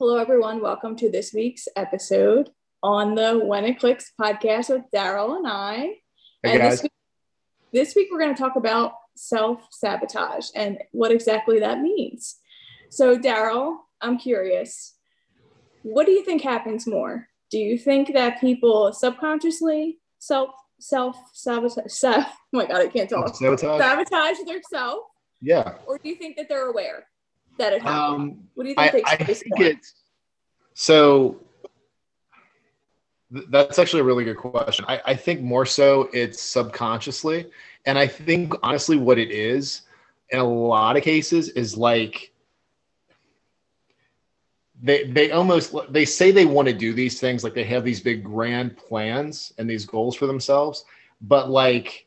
Hello, everyone. Welcome to this week's episode on the When It Clicks podcast with Daryl and I. Hey and guys. This week, this week, we're going to talk about self sabotage and what exactly that means. So, Daryl, I'm curious. What do you think happens more? Do you think that people subconsciously self self sabotage? Self, oh my god, I can't talk. Sabotage? Sabotage themselves, Yeah. or do you think that they're aware that it happens? Um, what do you think I, takes I place think it's so. th- That's actually a really good question. I, I think more so it's subconsciously, and I think honestly, what it is in a lot of cases is like they they almost they say they want to do these things like they have these big grand plans and these goals for themselves but like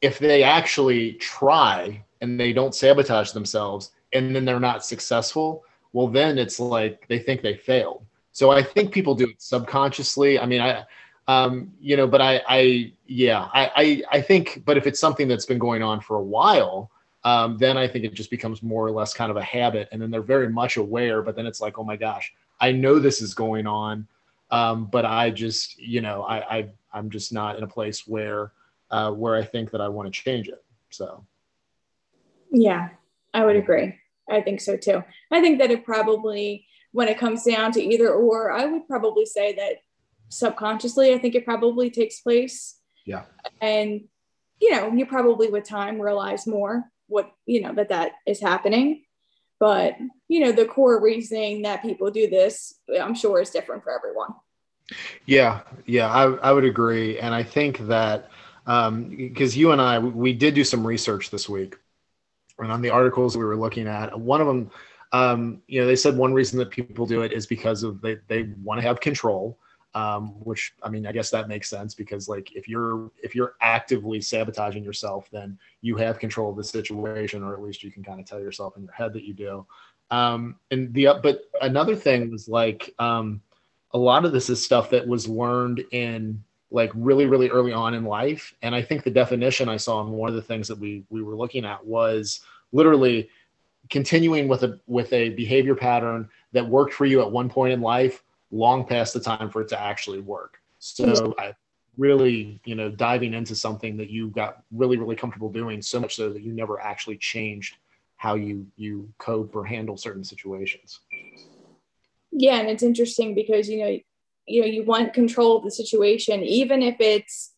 if they actually try and they don't sabotage themselves and then they're not successful well then it's like they think they failed so i think people do it subconsciously i mean i um you know but i i yeah i i, I think but if it's something that's been going on for a while um, then I think it just becomes more or less kind of a habit. And then they're very much aware, but then it's like, oh my gosh, I know this is going on, um, but I just, you know, I, I I'm just not in a place where uh, where I think that I want to change it. So Yeah, I would agree. I think so too. I think that it probably, when it comes down to either or, I would probably say that subconsciously, I think it probably takes place. Yeah. And, you know, you probably with time realize more what, you know, that that is happening. But, you know, the core reasoning that people do this, I'm sure is different for everyone. Yeah, yeah, I, I would agree, and I think that um, because you and I we did do some research this week, and on the articles we were looking at, one of them, um, you know, they said one reason that people do it is because of they they want to have control, um, which I mean I guess that makes sense because like if you're if you're actively sabotaging yourself, then you have control of the situation, or at least you can kind of tell yourself in your head that you do. Um, and the but another thing was like. Um, a lot of this is stuff that was learned in like really really early on in life. And i think the definition i saw in one of the things that we we were looking at was literally continuing with a with a behavior pattern that worked for you at one point in life long past the time for it to actually work. So I really you know diving into something that you got really really comfortable doing so much so that you never actually changed how you you cope or handle certain situations. Yeah, and it's interesting because you know, you know, you want control of the situation, even if it's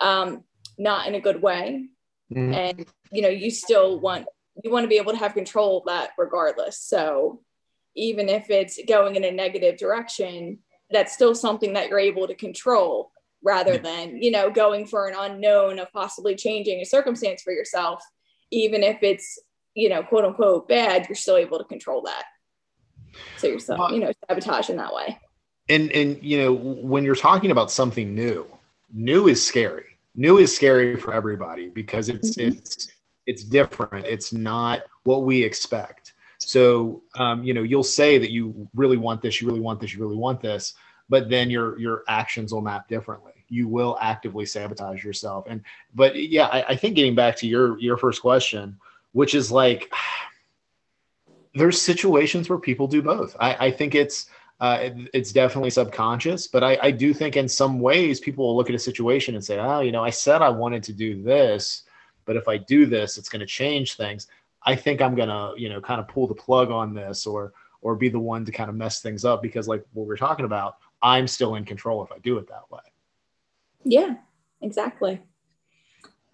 um, not in a good way, Mhm. and you know, you still want you want to be able to have control of that regardless. So even if it's going in a negative direction, that's still something that you're able to control rather than you know going for an unknown of possibly changing a circumstance for yourself. Even if it's you know quote unquote bad, you're still able to control that. So you're you know sabotage in that way. And and you know when you're talking about something new new is scary. New is scary for everybody because it's Mhm. it's it's different. It's not what we expect. So um, you know you'll say that you really want this you really want this you really want this but then your your actions will map differently. You will actively sabotage yourself. And but yeah I, I think getting back to your your first question which is like there's situations where people do both. I, I think it's uh, it- it's definitely subconscious, but I, I do think in some ways people will look at a situation and say, oh, you know, I said I wanted to do this, but if I do this, it's going to change things. I think I'm going to, you know, kind of pull the plug on this or, or be the one to kind of mess things up because like what we're talking about, I'm still in control if I do it that way. Yeah, exactly.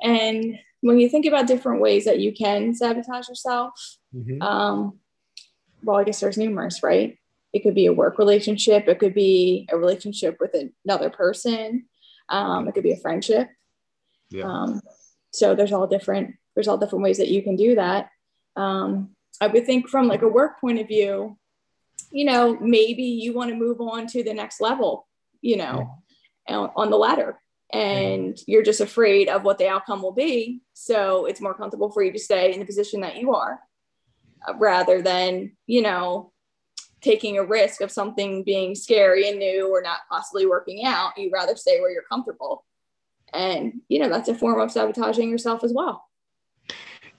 And when you think about different ways that you can sabotage yourself, Mhm. um, well, I guess there's numerous, right? It could be a work relationship, it could be a relationship with another person, um, it could be a friendship. Yeah. Um, so there's all different there's all different ways that you can do that. Um, I would think from like a work point of view, you know, maybe you want to move on to the next level, you know, on on the ladder, and you're just afraid of what the outcome will be. So it's more comfortable for you to stay in the position that you are, uh, rather than you know taking a risk of something being scary and new or not possibly working out. You'd rather stay where you're comfortable. And, you know, that's a form of sabotaging yourself as well.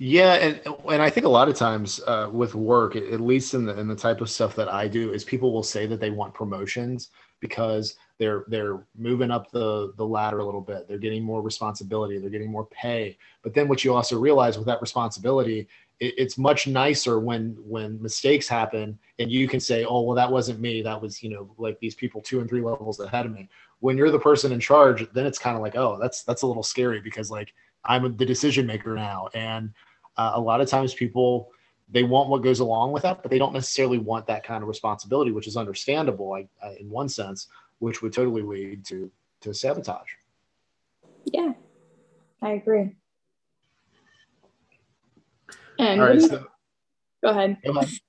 Yeah, and and I think a lot of times uh, with work, at least in the in the type of stuff that I do, is people will say that they want promotions because they're they're moving up the the ladder a little bit. They're getting more responsibility. They're getting more pay. But then what you also realize with that responsibility, it, it's much nicer when when mistakes happen and you can say, oh well, that wasn't me. That was you know like these people two and three levels ahead of me. When you're the person in charge, then it's kind of like, oh, that's that's a little scary because like I'm the decision maker now and uh, a lot of times people they want what goes along with that, but they don't necessarily want that kind of responsibility, which is understandable I, I, in one sense, which would totally lead to to sabotage. Yeah, I agree. And all right, so, go ahead.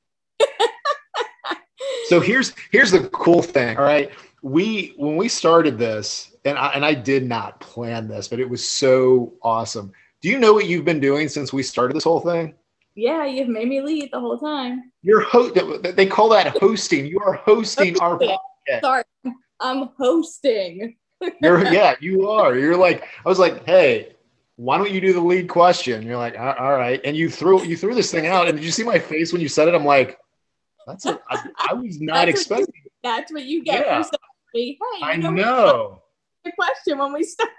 So here's here's the cool thing. All right, we when we started this, and I, and I did not plan this, but it was so awesome. Do you know what you've been doing since we started this whole thing? Yeah, you've made me lead the whole time. You're host. They call that hosting. You are hosting our podcast. Sorry, I'm hosting. You're yeah, you are. You're like I was like, hey, why don't you do the lead question? You're like, all right, and you threw you threw this thing out. And did you see my face when you said it? I'm like, that's a, I, I was not expecting. What you, that's what you get yeah. for saying, hey, I know. know. The question when we start.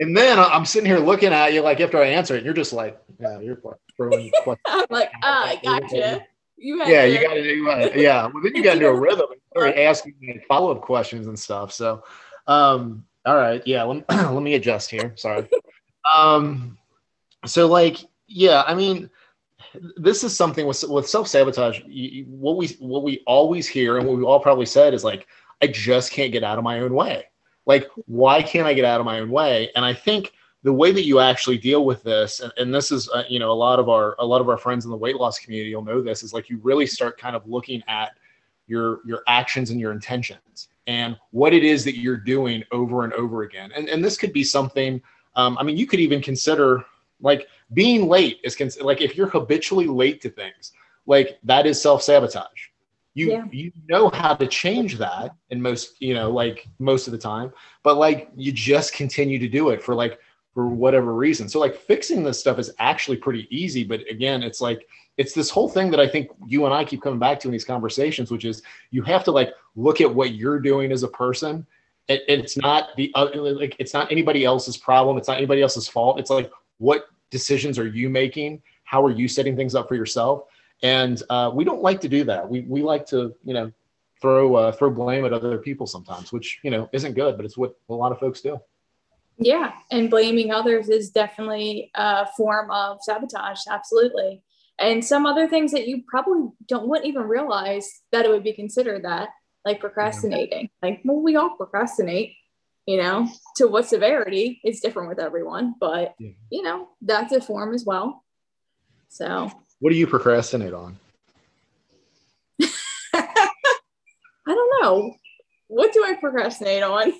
And then I'm sitting here looking at you like after I answer it, and you're just like, yeah, you're throwing questions. I'm like, ah, I gotcha. You yeah, you got to do uh, yeah. Well, then you got to do a rhythm and start asking follow up questions and stuff. So, um, all right, yeah. Let, let me adjust here. Sorry. Um, so like, yeah, I mean, this is something with with self sabotage. What we what we always hear and what we all probably said is like, I just can't get out of my own way. Like, why can't I get out of my own way? And I think the way that you actually deal with this, and, and this is, uh, you know, a lot of our a lot of our friends in the weight loss community will know this is like you really start kind of looking at your your actions and your intentions and what it is that you're doing over and over again. And and this could be something. Um, I mean, you could even consider like being late is cons- like if you're habitually late to things, like that is self sabotage you yeah. you know how to change that in most you know like most of the time but like you just continue to do it for like for whatever reason so like fixing this stuff is actually pretty easy but again it's like it's this whole thing that i think you and i keep coming back to in these conversations which is you have to like look at what you're doing as a person it, it's not the other like it's not anybody else's problem it's not anybody else's fault it's like what decisions are you making how are you setting things up for yourself and uh, we don't like to do that. We we like to you know throw uh, throw blame at other people sometimes, which you know isn't good, but it's what a lot of folks do. Yeah, and blaming others is definitely a form of sabotage. Absolutely. And some other things that you probably don't wouldn't even realize that it would be considered that, like procrastinating. Like, well, we all procrastinate, you know, to what severity is different with everyone, but yeah. you know, that's a form as well. So what do you procrastinate on? I don't know. What do I procrastinate on?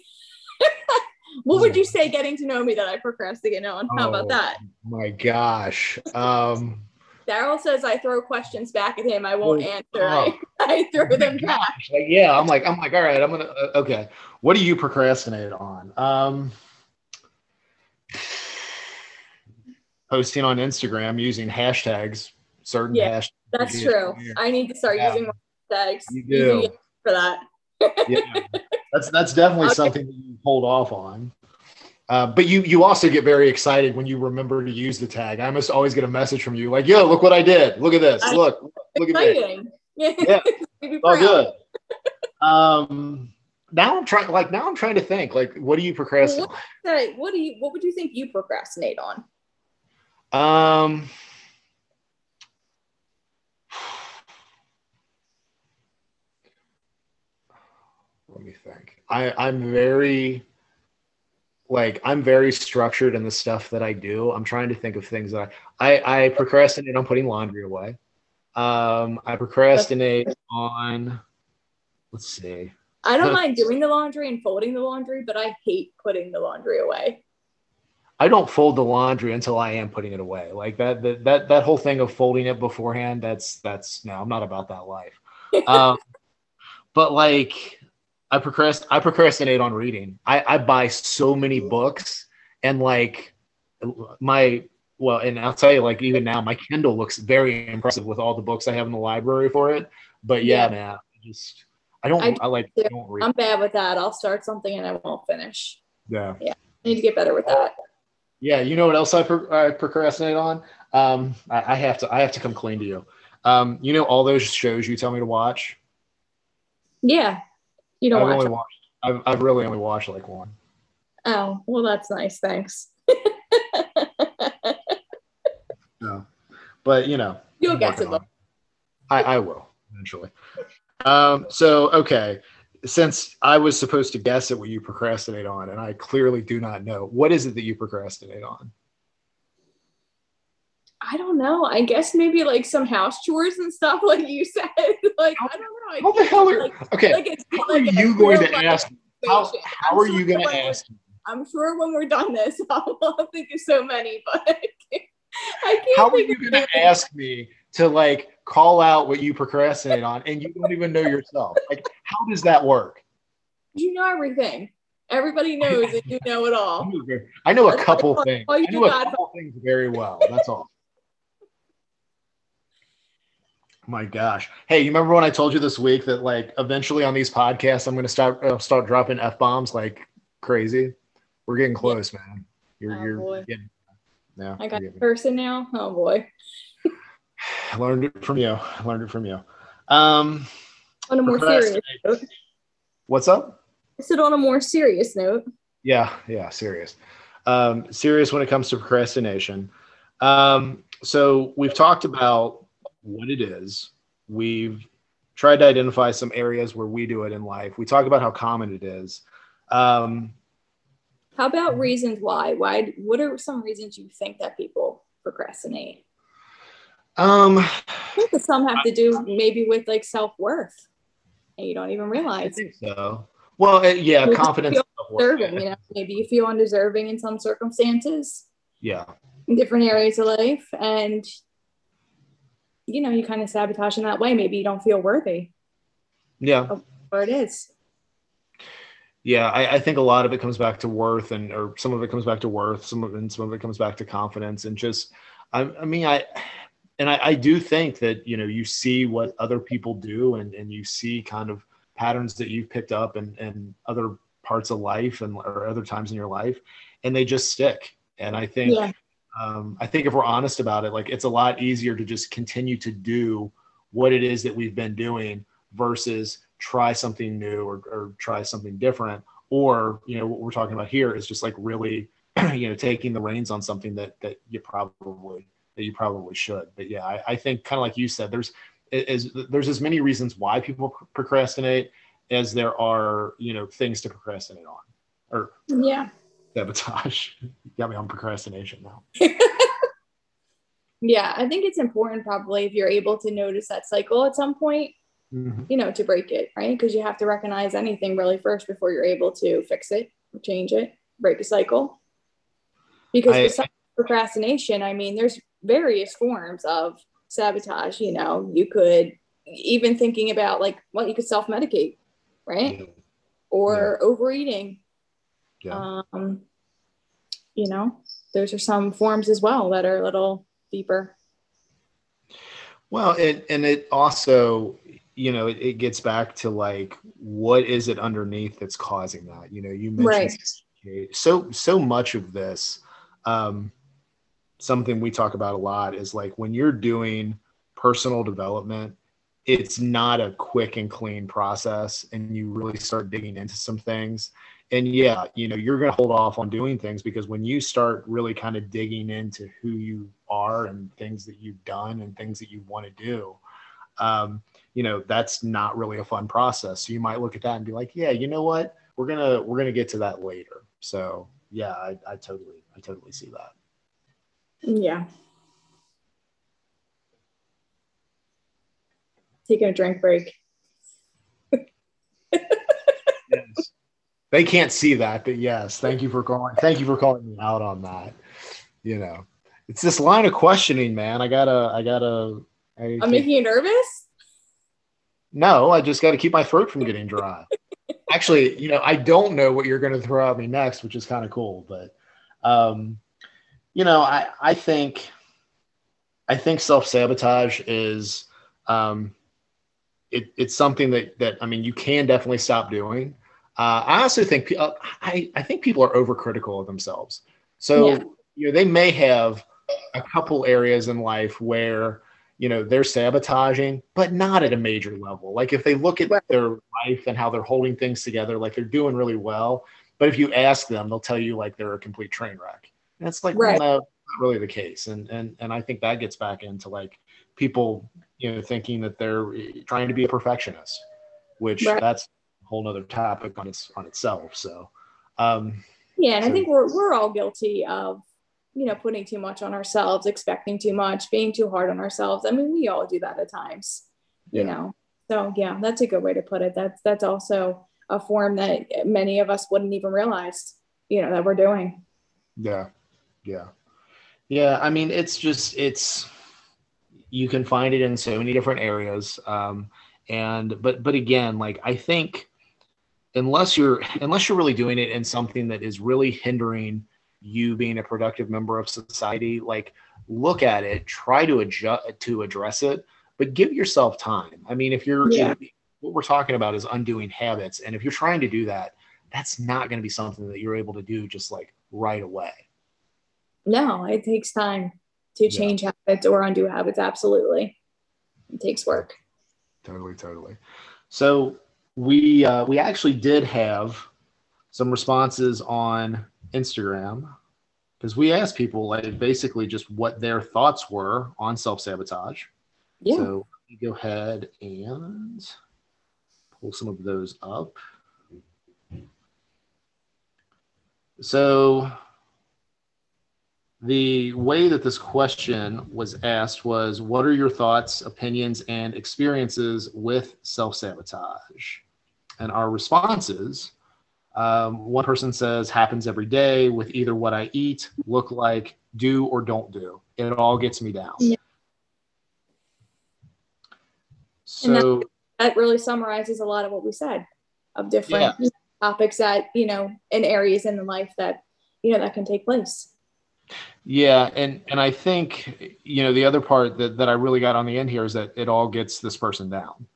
what would you say getting to know me that I procrastinate on? How oh, about that? My gosh. Um Daryl says I throw questions back at him. I won't oh, answer. Oh, I, I throw them back. Like, yeah, I'm like, I'm like, all right, I'm gonna uh, okay. What do you procrastinate on? Um posting on Instagram using hashtags certain yeah, hashtags. That's true. I need to start yeah. using hashtags. You do for that. yeah, that's that's definitely okay. something that you hold off on. Uh, but you you also get very excited when you remember to use the tag. I must always get a message from you like, "Yo, look what I did! Look at this! Look, look exciting. at me!" Yeah, yeah. all good. Um, now I'm trying. Like now I'm trying to think. Like, what do you procrastinate? What, what do you? What would you think you procrastinate on? Um. let me think. I, I'm very like I'm very structured in the stuff that I do. I'm trying to think of things that I I, I procrastinate on putting laundry away. Um, I procrastinate on let's see. I don't mind doing the laundry and folding the laundry, but I hate putting the laundry away. I don't fold the laundry until I am putting it away. Like that that that, that whole thing of folding it beforehand, that's that's no, I'm not about that life. Um, but like I procrast I procrastinate on reading. I, I buy so many books and like my well, and I'll tell you, like even now, my Kindle looks very impressive with all the books I have in the library for it. But yeah, yeah. man, I just I don't. I, I like. Don't read. I'm bad with that. I'll start something and I won't finish. Yeah. Yeah. I need to get better with that. Yeah. You know what else I, pro- I procrastinate on? Um, I, I, have to. I have to come clean to you. Um, you know all those shows you tell me to watch. Yeah. You don't I've watch. Only watched, I've, I've really only watched like one. Oh well, that's nice. Thanks. no, but you know. You'll get to them. I, I will eventually. Um, so okay, since I was supposed to guess at what you procrastinate on, and I clearly do not know, what is it that you procrastinate on? I don't know. I guess maybe like some house chores and stuff, like you said. like I don't know. I how the hell are like, okay? Like it's, how like are you going to ask? How, how are sure you going to ask? I'm sure when we're done this, I'll, I'll think of so many, but I can't. I can't how are you going to ask me to like call out what you procrastinate on and you don't even know yourself. Like, how does that work? You know everything. Everybody knows that you know it all. I know a couple things. I know a couple things very well. That's all. My gosh. Hey, you remember when I told you this week that like eventually on these podcasts I'm going to start uh, start dropping f bombs like crazy. We're getting close, man. You're oh, you're boy. getting. Yeah, I got a person now. Oh boy. Learned it from you. Learned it from you. Um, on a more serious note. What's up? I said on a more serious note. Yeah, yeah, serious. Um, serious when it comes to procrastination. Um, so we've talked about what it is. We've tried to identify some areas where we do it in life. We talk about how common it is. Um, how about reasons why? Why? What are some reasons you think that people procrastinate? Um, I think that some have to do maybe with like self worth, and you don't even realize. I think so. Well, uh, yeah, you confidence. Deserving, you know, maybe you feel undeserving in some circumstances. Yeah. In different areas of life, and you know, you kind of sabotage in that way. Maybe you don't feel worthy. Yeah. Or it is. Yeah, I, I, think a lot of it comes back to worth, and or some of it comes back to worth, some of and some of it comes back to confidence, and just, I, I mean, I and I, I, do think that you know you see what other people do and, and you see kind of patterns that you've picked up and and other parts of life and or other times in your life and they just stick and i think yeah. Um, i think if we're honest about it like it's a lot easier to just continue to do what it is that we've been doing versus try something new or, or try something different. Or you know what we're talking about here is just like really you know taking the reins on something that that you probably that you probably should. But yeah, I, I think kind of like you said, there's is there's as many reasons why people procrastinate as there are you know things to procrastinate on. Or yeah sabotage. you got me on procrastination now. yeah, I think it's important probably if you're able to notice that cycle at some point. Mm-hmm. You know, to break it, right? Because you have to recognize anything really first before you're able to fix it change it, break a cycle. Because I, procrastination, I mean, there's various forms of sabotage. You know, you could even thinking about like, well, you could self medicate, right? Yeah. Or yeah. overeating. Yeah. Um, you know, those are some forms as well that are a little deeper. Well, it, and it also, you know, it, it, gets back to like, what is it underneath that's causing that? You know, you mentioned right. so so much of this. Um, something we talk about a lot is like when you're doing personal development, it's not a quick and clean process and you really start digging into some things. And yeah, you know, you're going to hold off on doing things because when you start really kind of digging into who you are and things that you've done and things that you want to do, um, you know, that's not really a fun process. So you might look at that and be like, yeah, you know what? We're going to, we're going to get to that later. So yeah, I, I totally, I totally see that. Yeah. Taking a drink break. They can't see that, but yes, thank you for calling. Thank you for calling me out on that. You know, it's this line of questioning, man. I gotta, I gotta. I am making you nervous. No, I just got to keep my throat from getting dry. Actually, you know, I don't know what you're going to throw at me next, which is kind of cool. But um, you know, I I think I think self sabotage is um, it, it's something that that I mean you can definitely stop doing. Uh, I also think uh, I I think people are overcritical of themselves. So yeah. you know they may have a couple areas in life where you know they're sabotaging, but not at a major level. Like if they look at their life and how they're holding things together, like they're doing really well. But if you ask them, they'll tell you like they're a complete train wreck. And it's like right. well, no, not really the case. And and and I think that gets back into like people you know thinking that they're trying to be a perfectionist, which right. that's whole nother topic on its on itself. So. Um, yeah, and so, I think we're we're all guilty of you know, putting too much on ourselves, expecting too much, being too hard on ourselves. I mean, we all do that at times, you know. So yeah, that's a good way to put it. That's that's also a form that many of us wouldn't even realize, you know, that we're doing. Yeah. Yeah. Yeah. I mean, it's just it's you can find it in so many different areas. Um, and but but again, like I think unless you're unless you're really doing it in something that is really hindering you being a productive member of society like look at it try to adjust to address it but give yourself time. I mean if you're yeah. what we're talking about is undoing habits and if you're trying to do that that's not going to be something that you're able to do just like right away. No it takes time to change yeah. habits or undo habits absolutely. It takes work. Totally totally. So we uh, we actually did have some responses on Instagram because we asked people like basically just what their thoughts were on self sabotage. Yeah. So let me go ahead and pull some of those up. So the way that this question was asked was what are your thoughts, opinions, and experiences with self sabotage? And our responses um, one person says happens every day with either what I eat, look like, do or don't do. It all gets me down. Yeah. So that, that, really summarizes a lot of what we said of different yeah. topics that, you know, in areas in life that, you know, that can take place. Yeah, and and I think you know the other part that that I really got on the end here is that it all gets this person down.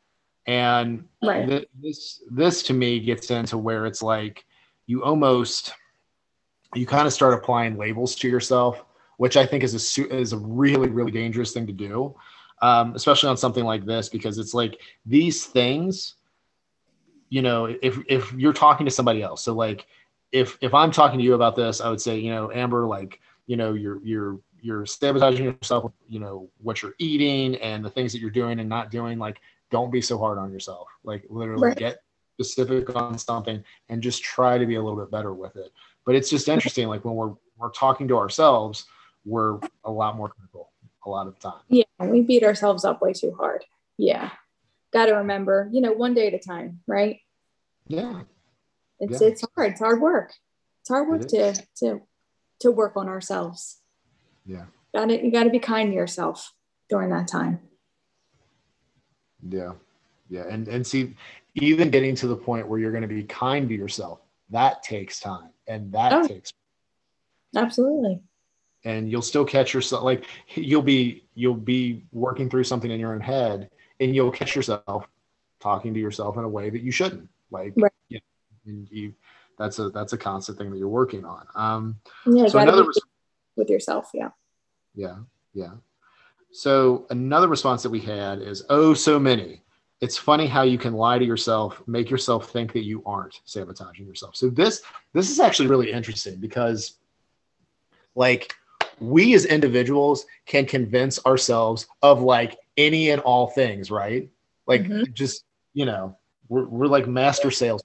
And right. th- this this to me gets into where it's like you almost you kind of start applying labels to yourself, which I think is a is a really really dangerous thing to do, um, especially on something like this because it's like these things. You know, if if you're talking to somebody else, so like if if I'm talking to you about this, I would say, you know, Amber, like you know, you're you're you're sabotaging yourself, you know, what you're eating and the things that you're doing and not doing. Like don't be so hard on yourself. Like literally right. get specific on something and just try to be a little bit better with it. But it's just interesting, like when we're we're talking to ourselves, we're a lot more critical a lot of the time. Yeah, we beat ourselves up way too hard. Yeah. Gotta remember, you know, one day at a time, right? Yeah. It's yeah. it's hard. It's hard work. It's hard work to to to work on ourselves. Yeah. Got it. You got to be kind to yourself during that time. Yeah. Yeah. And and see, even getting to the point where you're going to be kind to yourself, that takes time. And that oh, takes absolutely. And you'll still catch yourself like you'll be you'll be working through something in your own head and you'll catch yourself talking to yourself in a way that you shouldn't. Like right. you know, and you that's a that's a constant thing that you're working on. Um yeah, so another with yourself, yeah. Yeah, yeah. So another response that we had is, oh, so many. It's funny how you can lie to yourself, make yourself think that you aren't sabotaging yourself. So this this is actually really interesting because like we as individuals can convince ourselves of like any and all things, right? Like mm-hmm. just, you know, we're, we're like master sales.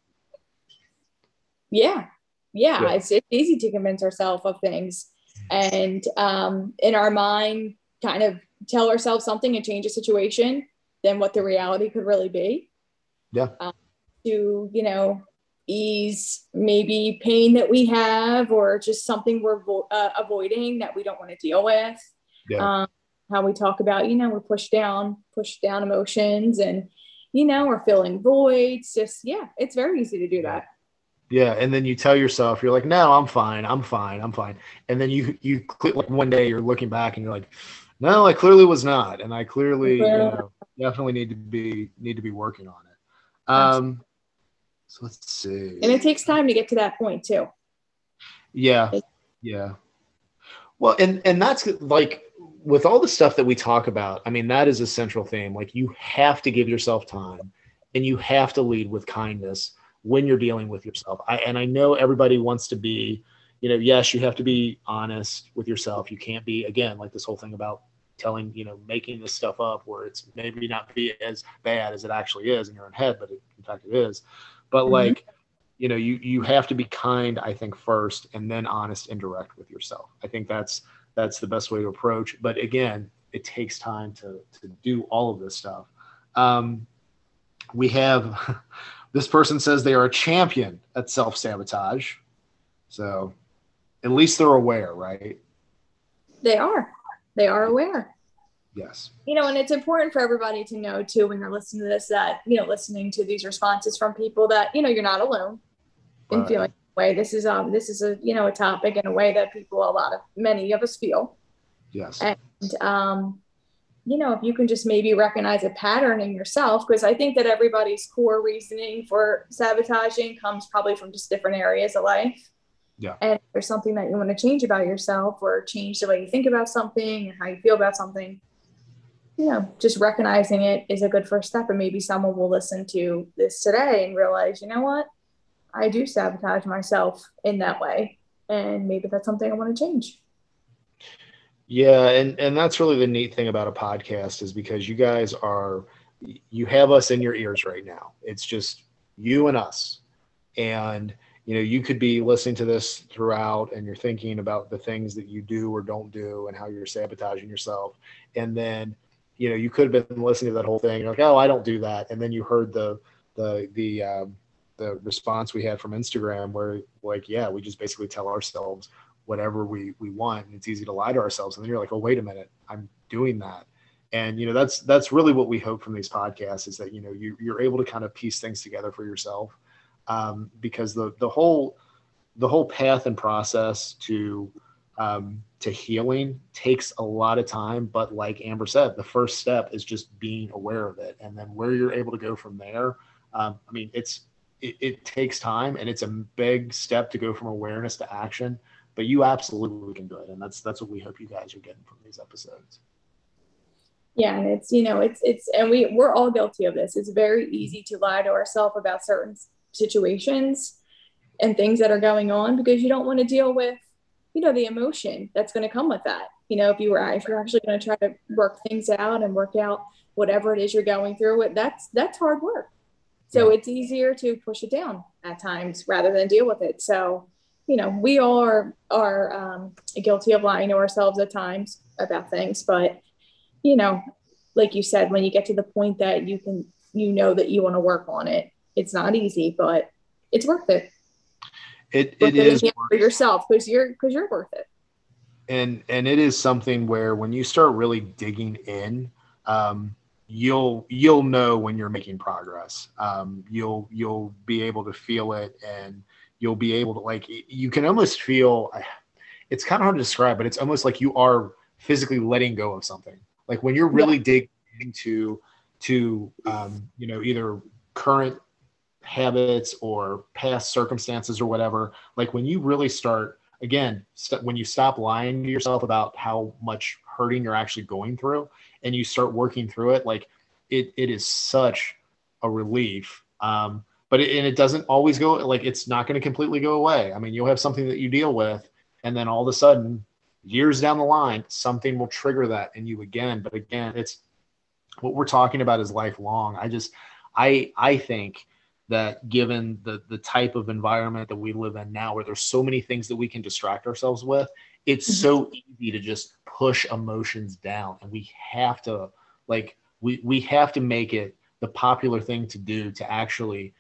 Yeah. yeah. Yeah. It's, it's easy to convince ourselves of things. And um, in our mind, kind of tell ourselves something and change a situation than what the reality could really be. Yeah. Um, to, you know, ease maybe pain that we have or just something we're vo- uh, avoiding that we don't want to deal with. Yeah. Um, how we talk about, you know, we push down, push down emotions and, you know, we're filling voids. Just, yeah, it's very easy to do that. Yeah, and then you tell yourself you're like, no, I'm fine, I'm fine, I'm fine, and then you you click like one day you're looking back and you're like, no, I clearly was not, and I clearly you know, definitely need to be need to be working on it. Um, so let's see. And it takes time to get to that point too. Yeah, yeah. Well, and and that's like with all the stuff that we talk about. I mean, that is a central theme. Like you have to give yourself time, and you have to lead with kindness when you're dealing with yourself. I, and I know everybody wants to be, you know, yes, you have to be honest with yourself. You can't be, again, like this whole thing about telling, you know, making this stuff up where it's maybe not be as bad as it actually is in your own head, but it, in fact it is. But mm-hmm. like, you know, you you have to be kind, I think, first, and then honest and direct with yourself. I think that's that's the best way to approach. But again, it takes time to to do all of this stuff. Um, we have This person says they are a champion at self sabotage. So at least they're aware, right? They are. They are aware. Yes. You know, and it's important for everybody to know too when they're listening to this that, you know, listening to these responses from people that, you know, you're not alone in right. feeling way. This is um this is a you know a topic in a way that people a lot of many of us feel. Yes. And um you know, if you can just maybe recognize a pattern in yourself, because I think that everybody's core reasoning for sabotaging comes probably from just different areas of life. Yeah. And there's something that you want to change about yourself or change the way you think about something and how you feel about something, you know, just recognizing it is a good first step. And maybe someone will listen to this today and realize, you know what, I do sabotage myself in that way. And maybe that's something I want to change. Yeah, and and that's really the neat thing about a podcast is because you guys are you have us in your ears right now. It's just you and us. And you know, you could be listening to this throughout and you're thinking about the things that you do or don't do and how you're sabotaging yourself. And then, you know, you could have been listening to that whole thing, you're like, oh, I don't do that. And then you heard the the the um, the response we had from Instagram where like, yeah, we just basically tell ourselves whatever we we want and it's easy to lie to ourselves and then you're like oh wait a minute i'm doing that and you know that's that's really what we hope from these podcasts is that you know you, you're able to kind of piece things together for yourself um, because the the whole the whole path and process to um, to healing takes a lot of time but like amber said the first step is just being aware of it. And then where you're able to go from there um, i mean it's it, it takes time and it's a big step to go from awareness to action but you absolutely can do it. And that's that's what we hope you guys are getting from these episodes. Yeah and it's you know it's it's and we we're all guilty of this. It's very easy to lie to ourselves about certain situations and things that are going on because you don't want to deal with you know the emotion that's going to come with that. You know if you were if you're actually going to try to work things out and work out whatever it is you're going through it that's that's hard work. So yeah. it's easier to push it down at times rather than deal with it. So you know, we are are um, guilty of lying to ourselves at times about things, but you know, like you said, when you get to the point that you can, you know, that you want to work on it, it's not easy, but it's worth it. It it is for yourself because you're because you're worth it. And and it is something where when you start really digging in, um, you'll you'll know when you're making progress. Um, you'll you'll be able to feel it and you'll be able to like you can almost feel it's kind of hard to describe but it's almost like you are physically letting go of something like when you're really yeah. digging into to um, you know either current habits or past circumstances or whatever like when you really start again st- when you stop lying to yourself about how much hurting you're actually going through and you start working through it like it, it is such a relief um, but it, and it doesn't always go like it's not going to completely go away. I mean, you'll have something that you deal with, and then all of a sudden, years down the line, something will trigger that in you again. But again, it's what we're talking about is lifelong. I just, I, I think that given the the type of environment that we live in now, where there's so many things that we can distract ourselves with, it's mm-hmm. so easy to just push emotions down, and we have to like we we have to make it the popular thing to do to actually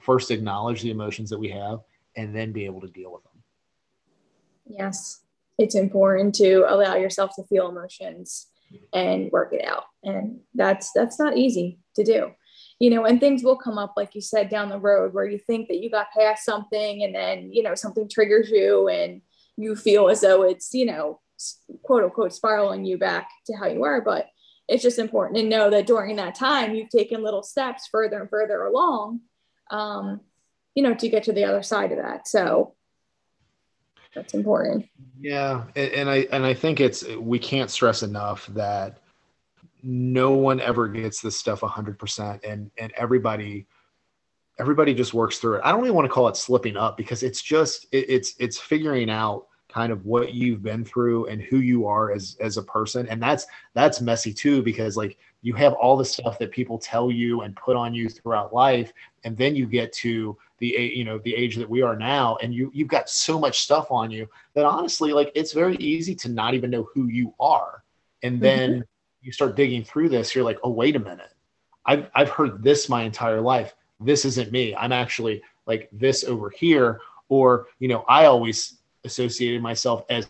first acknowledge the emotions that we have and then be able to deal with them. Yes, it's important to allow yourself to feel emotions and work it out. And that's that's not easy to do. You know, and things will come up, like you said, down the road where you think that you got past something and then, you know, something triggers you and you feel as though it's, you know, quote unquote spiraling you back to how you were. But it's just important to know that during that time, you've taken little steps further and further along, um, you know, to get to the other side of that. So that's important. Yeah. And, and I, and I think it's, we can't stress enough that no one ever gets this stuff 100% and and everybody everybody just works through it. I don't even want to call it slipping up because it's just it, it's it's figuring out kind of what you've been through and who you are as as a person. And that's that's messy too because like you have all the stuff that people tell you and put on you throughout life and then you get to the you know the age that we are now and you you've got so much stuff on you that honestly like it's very easy to not even know who you are. And then mm-hmm you start digging through this, you're like, oh, wait a minute. I've, I've heard this my entire life. This isn't me. I'm actually like this over here. Or, you know, I always associated myself as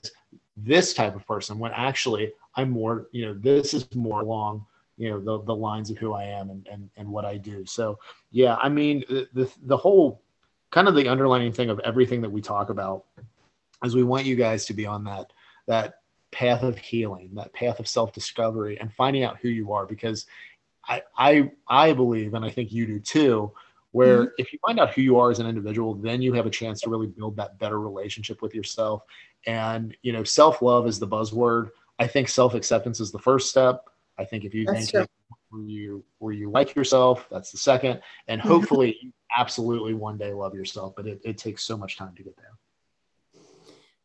this type of person when actually I'm more, you know, this is more along, you know, the, the lines of who I am and, and, and what I do. So, yeah, I mean, the, the, the whole kind of the underlining thing of everything that we talk about is we want you guys to be on that, that path of healing, that path of self discovery, and finding out who you are. Because I, I, I believe, and I think you do too, where mm-hmm. if you find out who you are as an individual, then you have a chance to really build that better relationship with yourself. And you know, self love is the buzzword. I think self acceptance is the first step. I think if you that's think where you where you like yourself, that's the second. And mm-hmm. hopefully, you absolutely one day love yourself. But it, it takes so much time to get there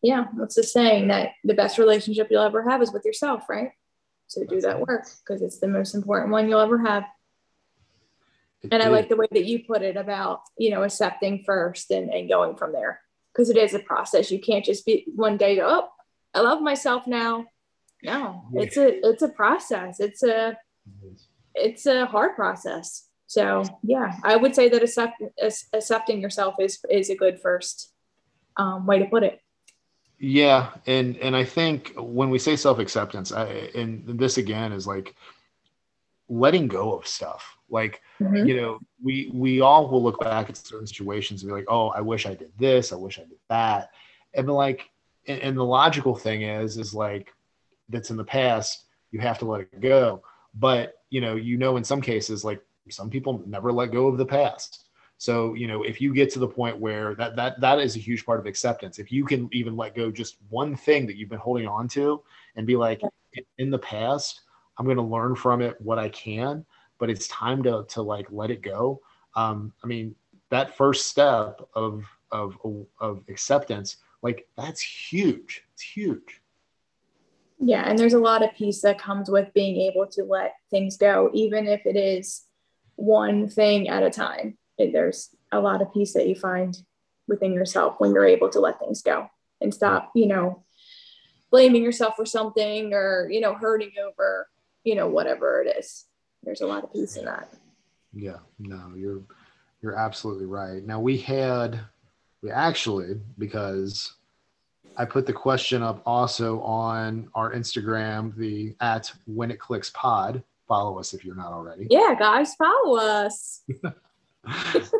yeah, what's the saying that the best relationship you'll ever have is with yourself, right? So do that work because it's the most important one you'll ever have. It and I like the way that you put it about, you know, accepting first and, and going from there because it is a process. You can't just be one day, oh, I love myself now. No, yeah. it's a it's a process. It's a it's a hard process. So yeah, I would say that accept, accepting yourself is is a good first um, way to put it. Yeah, and and I think when we say self acceptance, and this again is like letting go of stuff. Like mm-hmm. you know, we we all will look back at certain situations and be like, oh, I wish I did this, I wish I did that, and like, and, and the logical thing is is like that's in the past, you have to let it go. But you know, you know, in some cases, like some people never let go of the past so, you know, if you get to the point where that that that is a huge part of acceptance. If you can even let go just one thing that you've been holding on to and be like, in the past, I'm going to learn from it what I can, but it's time to to like let it go. Um, I mean, that first step of of of acceptance, like that's huge. It's huge. Yeah, and there's a lot of peace that comes with being able to let things go, even if it is one thing at a time there's a lot of peace that you find within yourself when you're able to let things go and stop, you know, blaming yourself for something or, you know, hurting over, you know, whatever it is. There's a lot of peace in that. Yeah, no, you're you're absolutely right. Now we had we actually because I put the question up also on our Instagram, the at when it clicks pod. Follow us if you're not already. Yeah, guys, follow us.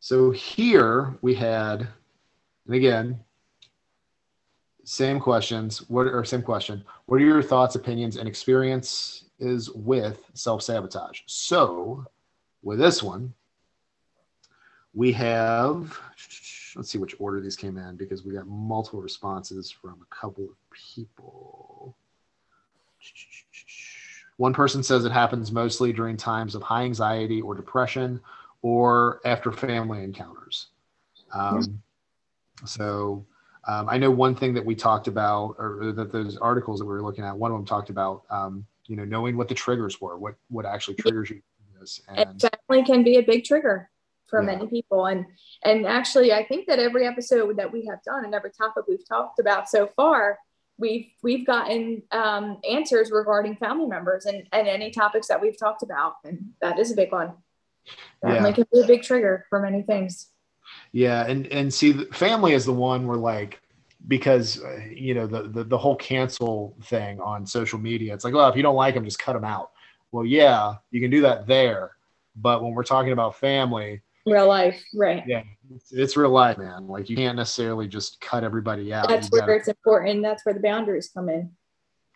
so here we had, and again, same questions. What or same question? What are your thoughts, opinions, and experience is with self sabotage? So, with this one, we have. Let's see which order these came in because we got multiple responses from a couple of people. One person says it happens mostly during times of high anxiety or depression or after family encounters. Um, so um, I know one thing that we talked about, or that those articles that we were looking at, one of them talked about, um, you know, knowing what the triggers were, what what actually triggers you. This. And, it definitely can be a big trigger for yeah. many people, and and actually, I think that every episode that we have done and every topic we've talked about so far we've we've gotten um, answers regarding family members and, and any topics that we've talked about and that is a big one that yeah. can be a big trigger for many things yeah and and see family is the one where like because uh, you know the, the the whole cancel thing on social media it's like well if you don't like them just cut them out well yeah you can do that there But when we're talking about family, real life, right? Yeah, it's, it's, real life, man. Like you can't necessarily just cut everybody out. That's you where gotta, it's important. That's where the boundaries come in.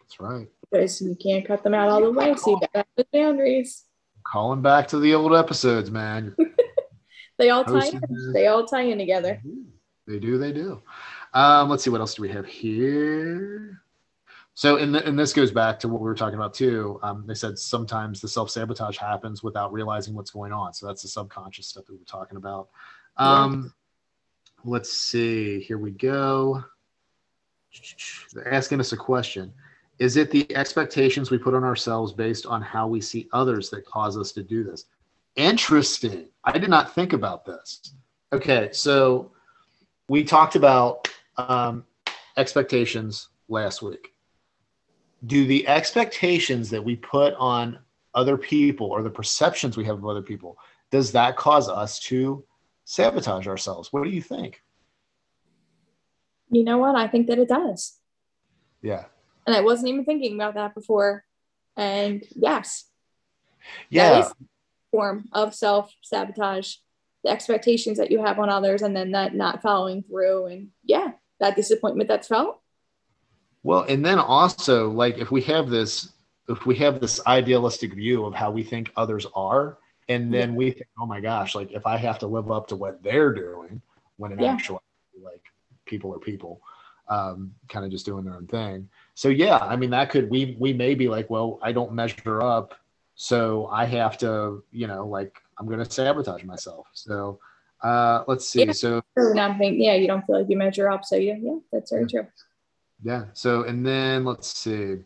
That's right. Because you can't cut them out all the way. So you got have the boundaries. Calling back to the old episodes, man. they all tie in. They all tie in together. They do. They do. Um, let's see what else do we have here. So, and, the, and this goes back to what we were talking about too. Um, they said sometimes the self sabotage happens without realizing what's going on. So that's the subconscious stuff that we were talking about. Um. Let's see. Here we go. They're asking us a question. Is it the expectations we put on ourselves based on how we see others that cause us to do this? Interesting. I did not think about this. Okay, so we talked about um, expectations last week. Do the expectations that we put on other people or the perceptions we have of other people, does that cause us to sabotage ourselves? What do you think? You know what? I think that it does. Yeah. And I wasn't even thinking about that before. And yes. Yeah. form of self sabotage the expectations that you have on others and then that not following through and yeah that disappointment that's felt well and then also like if we have this if we have this idealistic view of how we think others are and then yeah. we think oh my gosh like if i have to live up to what they're doing when in yeah. actuality like people are people um, kind of just doing their own thing so yeah i mean that could we we may be like well i don't measure up so i have to you know like I'm going to sabotage myself. So uh, let's see. Yeah. So not think, yeah, you don't feel like you measure up. So yeah, yeah, that's very true. Yeah. So and then let's see.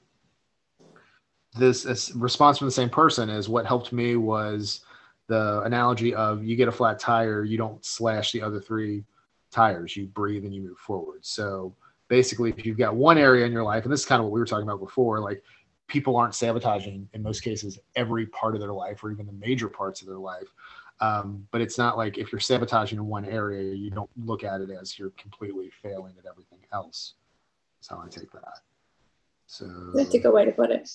This, response from the same person is what helped me was the analogy of you get a flat tire, you don't slash the other three tires, you breathe and you move forward. So basically, if you've got one area in your life, and this is kind of what we were talking about before, like people aren't sabotaging in most cases every part of their life or even the major parts of their life. Um, but it's not like if you're sabotaging in one area, you don't look at it as you're completely failing at everything else. That's how I take that. So that's a good way to put it.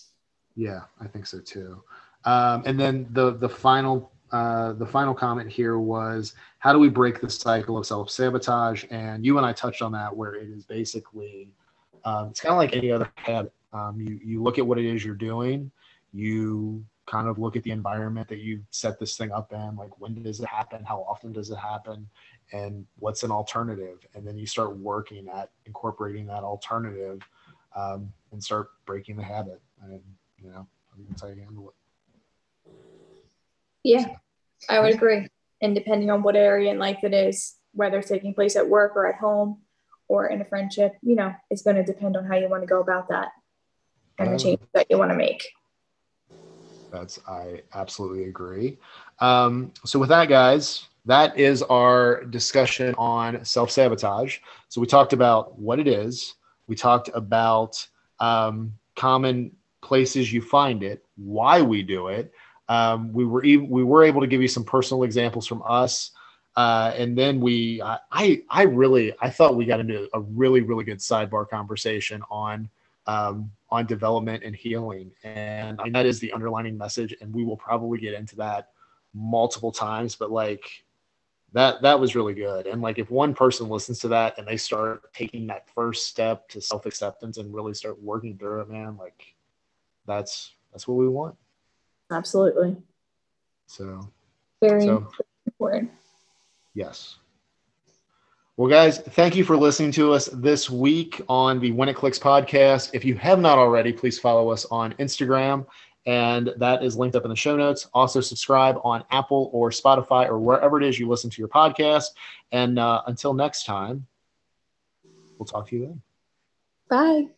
Yeah, I think so too. Um, and then the the final uh, the final comment here was how do we break the cycle of self sabotage? And you and I touched on that, where it is basically um, it's kind of like any other habit. Um, you you look at what it is you're doing. You kind of look at the environment that you set this thing up in. Like when does it happen? How often does it happen? And what's an alternative? And then you start working at incorporating that alternative um, and start breaking the habit. And you know, that's how you handle it. Yeah, I would agree. And depending on what area in life it is, whether it's taking place at work or at home or in a friendship, you know, it's going to depend on how you want to go about that and the um, change that you want to make. That's I absolutely agree. Um, so with that, guys, that is our discussion on self sabotage. So we talked about what it is. We talked about um, common places you find it, why we do it. Um, we were even, we were able to give you some personal examples from us. Uh, and then we, I, I really, I thought we got into a really, really good sidebar conversation on um, on development and healing. And, that is the underlining message. And we will probably get into that multiple times, but like that, that was really good. And like, if one person listens to that and they start taking that first step to self-acceptance and really start working through it, man, like that's, that's what we want. Absolutely. So very so, important. Yes. Well, guys, thank you for listening to us this week on the When It Clicks podcast. If you have not already, please follow us on Instagram, and that is linked up in the show notes. Also, subscribe on Apple or Spotify or wherever it is you listen to your podcast. And uh, until next time, we'll talk to you then. Bye.